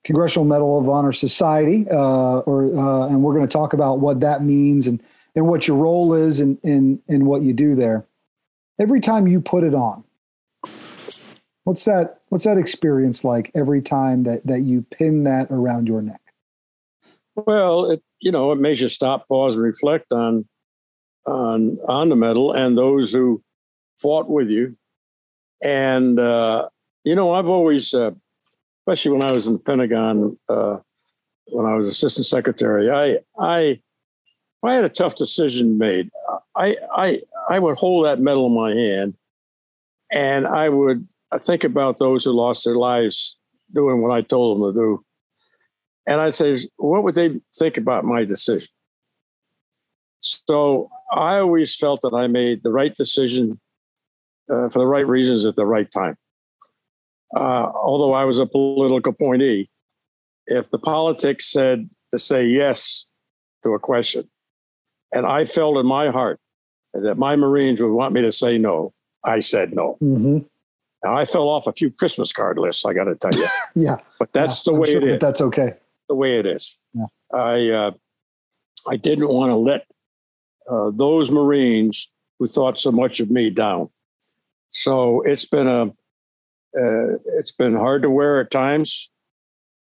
[SPEAKER 1] Congressional Medal of Honor Society, uh, or uh, and we're going to talk about what that means and and what your role is and in, in what you do there. Every time you put it on what's that what's that experience like every time that that you pin that around your neck?
[SPEAKER 2] Well it you know it makes you stop pause and reflect on on on the medal and those who fought with you. And uh you know i've always uh, especially when i was in the pentagon uh when i was assistant secretary i i i had a tough decision made i i I would hold that medal in my hand and I would think about those who lost their lives doing what I told them to do. And I'd say, what would they think about my decision? So I always felt that I made the right decision uh, for the right reasons at the right time. Uh, although I was a political appointee, if the politics said to say yes to a question, and I felt in my heart that my Marines would want me to say no. I said no.
[SPEAKER 1] Mm-hmm.
[SPEAKER 2] Now I fell off a few Christmas card lists. I got to tell you. (laughs)
[SPEAKER 1] yeah,
[SPEAKER 2] but that's yeah, the way
[SPEAKER 1] sure
[SPEAKER 2] it is.
[SPEAKER 1] That's okay.
[SPEAKER 2] The way it is.
[SPEAKER 1] Yeah.
[SPEAKER 2] I uh, I didn't want to let uh, those Marines who thought so much of me down. So it's been a uh, it's been hard to wear at times.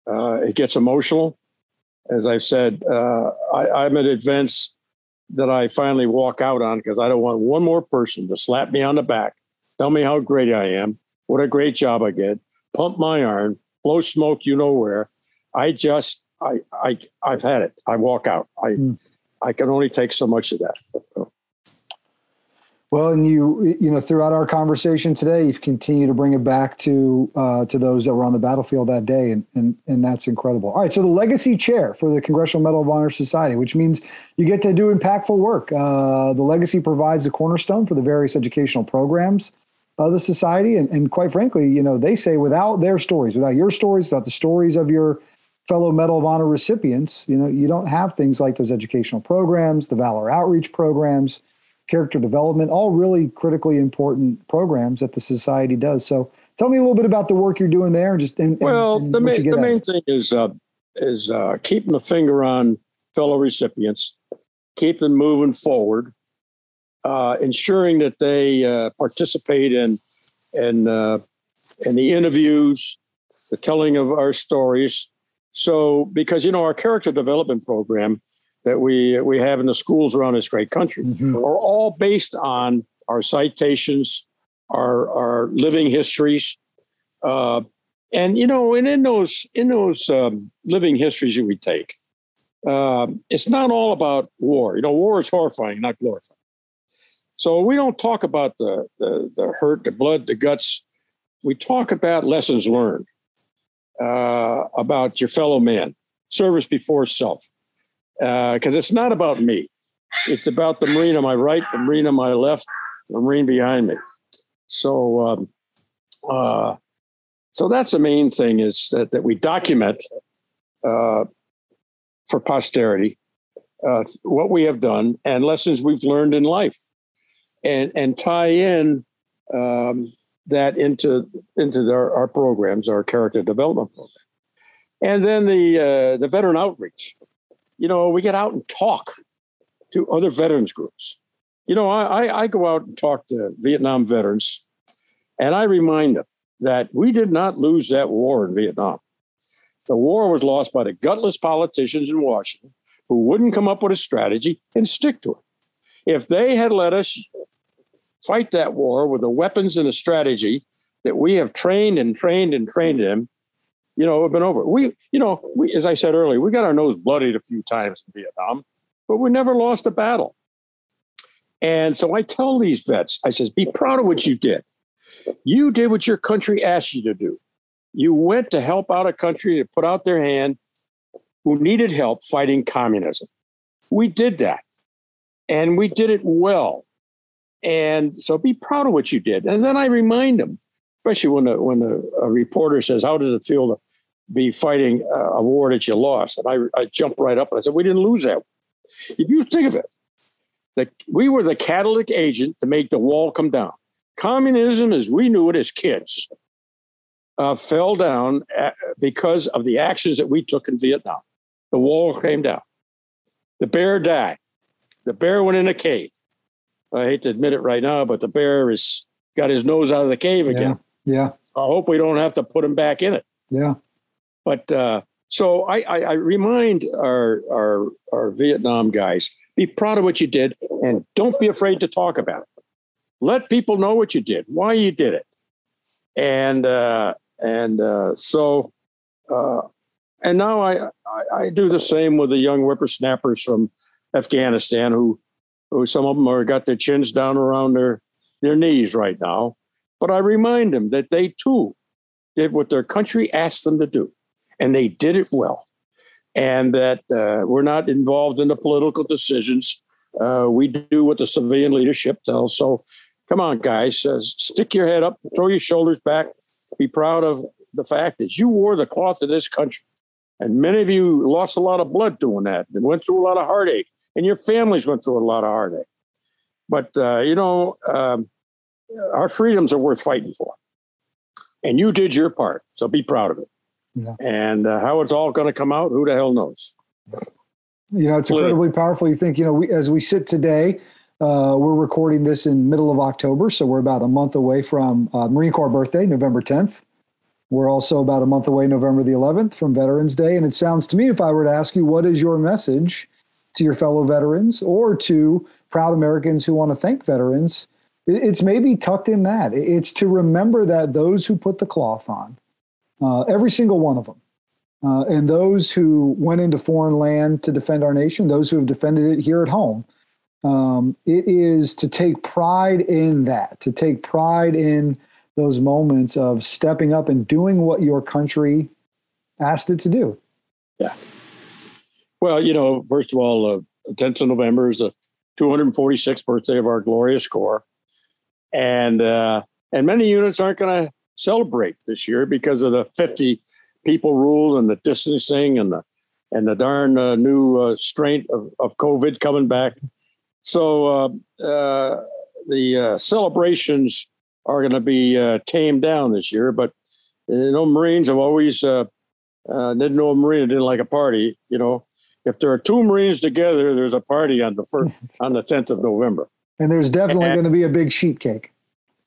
[SPEAKER 2] Uh, it gets emotional, as I've said. Uh, I, I'm an advanced that I finally walk out on because I don't want one more person to slap me on the back, tell me how great I am, what a great job I get, pump my iron, blow smoke you know where. I just I I I've had it. I walk out. I mm. I can only take so much of that.
[SPEAKER 1] Well, and you you know throughout our conversation today, you've continued to bring it back to uh, to those that were on the battlefield that day, and, and and that's incredible. All right, so the legacy chair for the Congressional Medal of Honor Society, which means you get to do impactful work. Uh, the legacy provides the cornerstone for the various educational programs of the society, and, and quite frankly, you know they say without their stories, without your stories, without the stories of your fellow Medal of Honor recipients, you know you don't have things like those educational programs, the Valor Outreach programs character development, all really critically important programs that the society does. So tell me a little bit about the work you're doing there. and Just and,
[SPEAKER 2] well,
[SPEAKER 1] and
[SPEAKER 2] the main the main thing is uh, is uh, keeping a finger on fellow recipients keep them moving forward, uh, ensuring that they uh, participate in in uh, in the interviews, the telling of our stories. So, because you know our character development program that we we have in the schools around this great country mm-hmm. are all based on our citations, our our living histories, uh, and you know, and in those in those um, living histories that we take, um, it's not all about war. You know, war is horrifying, not glorifying. So we don't talk about the, the, the hurt, the blood, the guts. We talk about lessons learned, uh, about your fellow man, service before self, because uh, it's not about me. It's about the Marine on my right, the Marine on my left, the Marine behind me. So, um, uh, so that's the main thing is that, that we document uh, for posterity uh, what we have done and lessons we've learned in life, and and tie in um, that into into our, our, programs, our character development program, and then the uh, the veteran outreach. You know, we get out and talk to other veterans groups. You know, I, I go out and talk to Vietnam veterans, and I remind them that we did not lose that war in Vietnam. The war was lost by the gutless politicians in Washington who wouldn't come up with a strategy and stick to it. If they had let us fight that war with the weapons and the strategy that we have trained and trained and trained them, you know, have been over. We, you know, we, as I said earlier, we got our nose bloodied a few times in Vietnam, but we never lost a battle. And so I tell these vets, I says, be proud of what you did. You did what your country asked you to do. You went to help out a country to put out their hand who needed help fighting communism. We did that. And we did it well. And so be proud of what you did. And then I remind them, especially when a, when a, a reporter says, How does it feel to be fighting a war that you lost? And I, I jump right up and I said, We didn't lose that. If you think of it, that we were the catalytic agent to make the wall come down. Communism, as we knew it as kids, uh, fell down because of the actions that we took in Vietnam. The wall came down. The bear died. The bear went in a cave. I hate to admit it right now, but the bear has got his nose out of the cave again.
[SPEAKER 1] Yeah.
[SPEAKER 2] I hope we don't have to put them back in it.
[SPEAKER 1] Yeah.
[SPEAKER 2] But uh, so I, I, I remind our, our our Vietnam guys: be proud of what you did, and don't be afraid to talk about it let people know what you did, why you did it, and uh, and uh, so uh, and now I, I, I do the same with the young whippersnappers from Afghanistan who who some of them are got their chins down around their their knees right now, but I remind them that they too did what their country asked them to do, and they did it well, and that uh, we're not involved in the political decisions. Uh, we do what the civilian leadership tells. So come on, guys, uh, stick your head up, throw your shoulders back, be proud of the fact that you wore the cloth of this country. And many of you lost a lot of blood doing that and went through a lot of heartache, and your families went through a lot of heartache. But, uh, you know, um, our freedoms are worth fighting for. And you did your part. So be proud of it. Yeah. And uh, how it's all going to come out, who the hell knows?
[SPEAKER 1] You know, it's incredibly powerful. You think, you know, we, as we sit today, uh, we're recording this in middle of October, so we're about a month away from uh, Marine Corps birthday, November 10th. We're also about a month away, November the 11th, from Veterans Day. And it sounds to me, if I were to ask you, what is your message to your fellow veterans or to proud Americans who want to thank veterans? It's maybe tucked in that. It's to remember that those who put the cloth on, uh, every single one of them, uh, and those who went into foreign land to defend our nation, those who have defended it here at home, um, it is to take pride in that, to take pride in those moments of stepping up and doing what your country asked it to do.
[SPEAKER 2] Yeah. Well, you know, first of all, uh, the 10th of November is the 246th birthday of our glorious Corps. And, uh, and many units aren't going to celebrate this year because of the 50 people rule and the distancing and the and the darn uh, new uh, strain of, of COVID coming back. So uh, uh, the uh, celebrations are going to be uh, tamed down this year. But you know, Marines have always uh, uh, didn't know a Marine didn't like a party. You know, if there are two Marines together, there's a party on the first (laughs) on the 10th of November.
[SPEAKER 1] And there's definitely going to be a big sheet cake.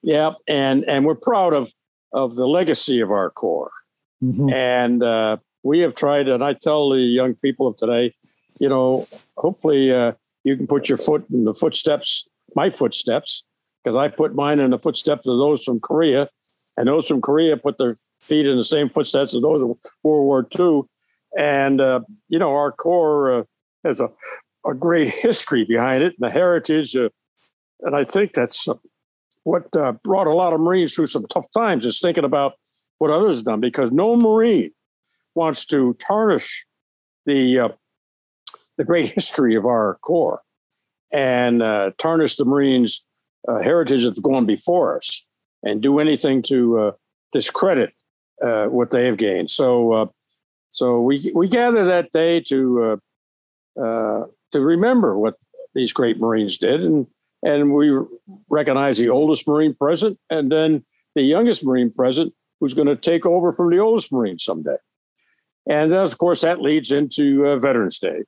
[SPEAKER 2] Yeah, and and we're proud of of the legacy of our Corps. Mm-hmm. And uh, we have tried, and I tell the young people of today, you know, hopefully uh, you can put your foot in the footsteps, my footsteps, because I put mine in the footsteps of those from Korea, and those from Korea put their feet in the same footsteps of those of World War II. And uh, you know, our Corps uh, has a, a great (laughs) history behind it, and the heritage, uh, and I think that's what uh, brought a lot of Marines through some tough times. Is thinking about what others have done because no Marine wants to tarnish the uh, the great history of our Corps and uh, tarnish the Marines' heritage that's gone before us and do anything to discredit what they have gained. So so we we gather that day to uh, uh, to remember what these great Marines did, and and we recognize the oldest Marine present, and then the youngest Marine present, who's going to take over from the oldest Marine someday. And of course, that leads into uh, Veterans Day,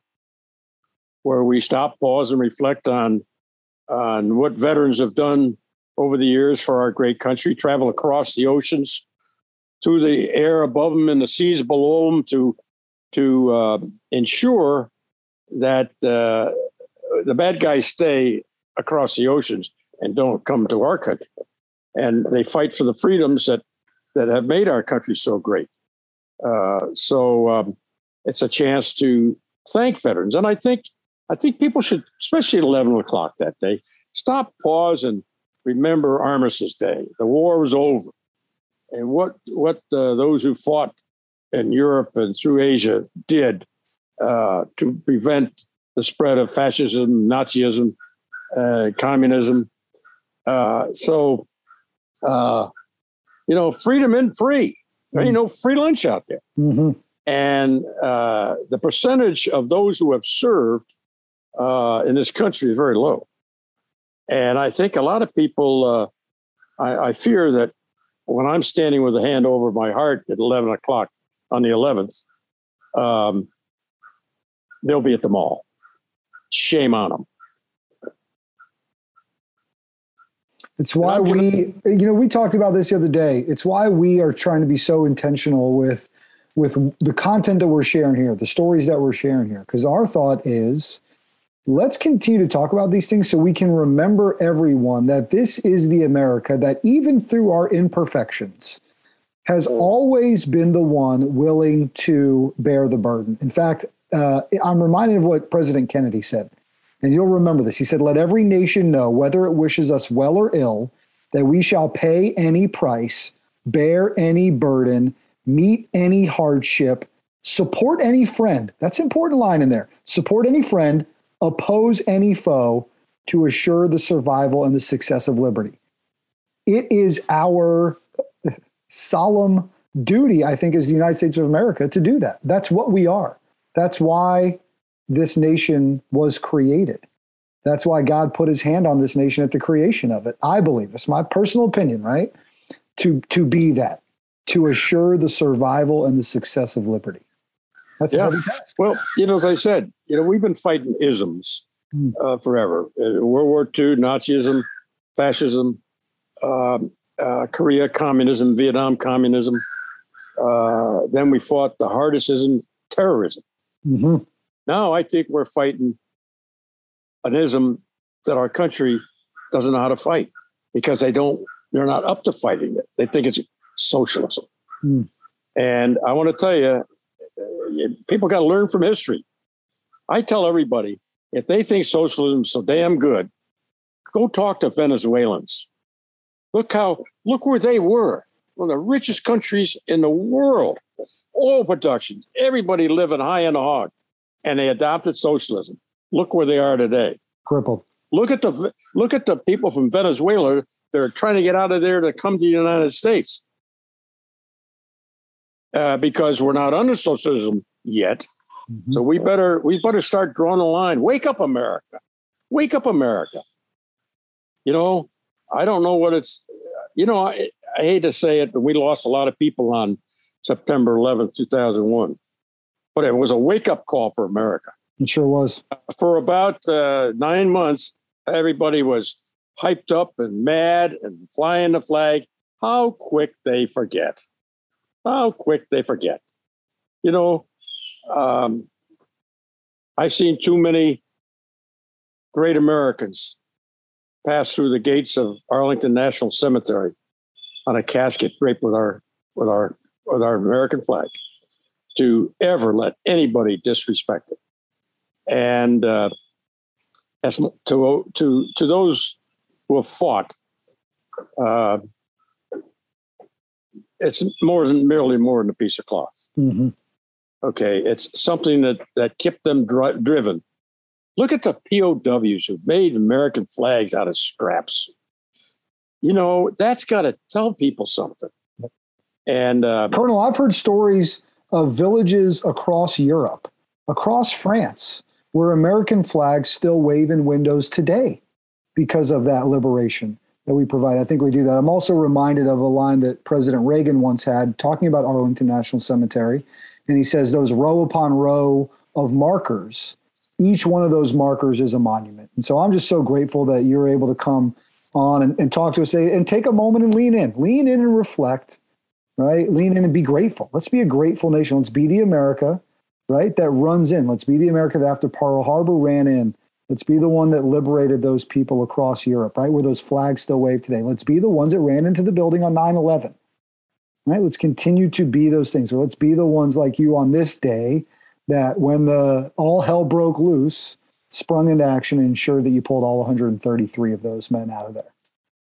[SPEAKER 2] where we stop, pause, and reflect on on what veterans have done over the years for our great country, travel across the oceans, through the air above them and the seas below them to to uh, ensure that uh, the bad guys stay across the oceans and don't come to our country. And they fight for the freedoms that that have made our country so great. Uh, so um, it's a chance to thank veterans, and I think I think people should, especially at eleven o'clock that day, stop, pause, and remember Armistice Day. The war was over and what what uh, those who fought in Europe and through Asia did uh, to prevent the spread of fascism, Nazism, uh, communism. Uh, so, uh, you know, freedom and free. There ain't no free lunch out there. Mm-hmm. And uh, the percentage of those who have served uh, in this country is very low. And I think a lot of people, uh, I, I fear that when I'm standing with a hand over my heart at 11 o'clock on the 11th, um, they'll be at the mall. Shame on them.
[SPEAKER 1] It's why we, you know, we talked about this the other day. It's why we are trying to be so intentional with with the content that we're sharing here, the stories that we're sharing here. Because our thought is let's continue to talk about these things so we can remember everyone that this is the America that, even through our imperfections, has always been the one willing to bear the burden. In fact, uh, I'm reminded of what President Kennedy said, and you'll remember this. He said, Let every nation know, whether it wishes us well or ill, that we shall pay any price, bear any burden, meet any hardship, support any friend. That's an important line in there. Support any friend oppose any foe to assure the survival and the success of liberty. It is our solemn duty, I think, as the United States of America to do that. That's what we are. That's why this nation was created. That's why God put his hand on this nation at the creation of it. I believe it's my personal opinion, right? To to be that, to assure the survival and the success of liberty.
[SPEAKER 2] That's yeah. Well, you know, as I said, you know, we've been fighting isms hmm. uh, forever. Uh, World War II, Nazism, fascism, um, uh, Korea communism, Vietnam communism. Uh, then we fought the hardest ism, terrorism. Mm-hmm. Now I think we're fighting an ism that our country doesn't know how to fight because they don't. They're not up to fighting it. They think it's socialism. Mm. And I want to tell you, people got to learn from history. I tell everybody if they think socialism is so damn good, go talk to Venezuelans. Look how look where they were. One of the richest countries in the world. Oil productions, everybody living high in the hog. And they adopted socialism. Look where they are today.
[SPEAKER 1] Crippled.
[SPEAKER 2] Look at the look at the people from Venezuela. They're trying to get out of there to come to the United States uh, because we're not under socialism yet. Mm-hmm. So we better we better start drawing a line. Wake up, America! Wake up, America! You know, I don't know what it's. You know, I, I hate to say it, but we lost a lot of people on September 11th, 2001. But it was a wake up call for America.
[SPEAKER 1] It sure was.
[SPEAKER 2] For about uh, nine months, everybody was hyped up and mad and flying the flag. How quick they forget. How quick they forget. You know, um, I've seen too many great Americans pass through the gates of Arlington National Cemetery on a casket draped with our with our with our American flag to ever let anybody disrespect it. And uh, as to to to those who have fought, uh, it's more than merely more than a piece of cloth.
[SPEAKER 1] Mm-hmm.
[SPEAKER 2] Okay, it's something that that kept them dri- driven. Look at the POWs who made American flags out of scraps. You know that's got to tell people something. And uh,
[SPEAKER 1] Colonel, I've heard stories of villages across Europe, across France, where American flags still wave in windows today because of that liberation that we provide. I think we do that. I'm also reminded of a line that President Reagan once had talking about Arlington National Cemetery. And he says, those row upon row of markers, each one of those markers is a monument. And so I'm just so grateful that you're able to come on and, and talk to us and take a moment and lean in, lean in and reflect, right? Lean in and be grateful. Let's be a grateful nation. Let's be the America, right? That runs in. Let's be the America that after Pearl Harbor ran in Let's be the one that liberated those people across Europe, right? Where those flags still wave today. Let's be the ones that ran into the building on 9 11, right? Let's continue to be those things. Or let's be the ones like you on this day that when the all hell broke loose, sprung into action and ensured that you pulled all 133 of those men out of there.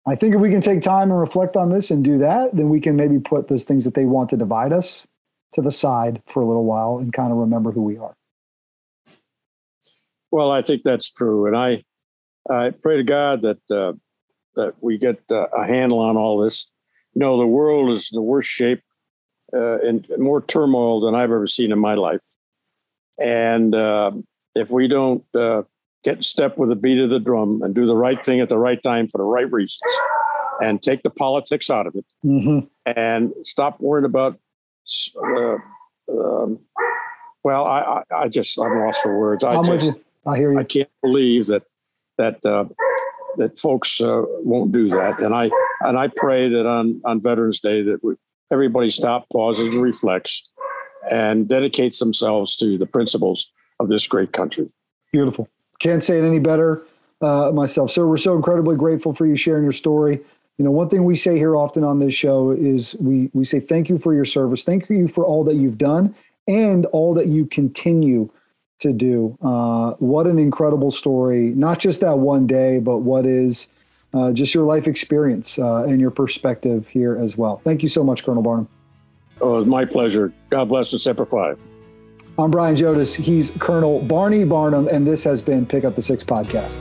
[SPEAKER 1] I think if we can take time and reflect on this and do that, then we can maybe put those things that they want to divide us to the side for a little while and kind of remember who we are.
[SPEAKER 2] Well, I think that's true, and I I pray to God that uh, that we get uh, a handle on all this. You know, the world is in the worst shape uh, and more turmoil than I've ever seen in my life, and uh, if we don't uh, get in step with the beat of the drum and do the right thing at the right time for the right reasons, and take the politics out of it,
[SPEAKER 1] mm-hmm.
[SPEAKER 2] and stop worrying about. Uh, um, well, I, I, I, just I'm lost for words. I
[SPEAKER 1] I'm
[SPEAKER 2] just
[SPEAKER 1] I hear you.
[SPEAKER 2] I can't believe that that uh, that folks uh, won't do that. And I and I pray that on on Veterans Day that we, everybody stop, pauses, and reflects, and dedicates themselves to the principles of this great country.
[SPEAKER 1] Beautiful. Can't say it any better uh, myself. Sir, we're so incredibly grateful for you sharing your story. You know, one thing we say here often on this show is we we say thank you for your service, thank you for all that you've done, and all that you continue to do. Uh, what an incredible story! Not just that one day, but what is uh, just your life experience uh, and your perspective here as well. Thank you so much, Colonel Barnum.
[SPEAKER 2] Oh, it was my pleasure. God bless the Semper Fi.
[SPEAKER 1] I'm Brian Jodis. He's Colonel Barney Barnum, and this has been Pick Up the Six podcast.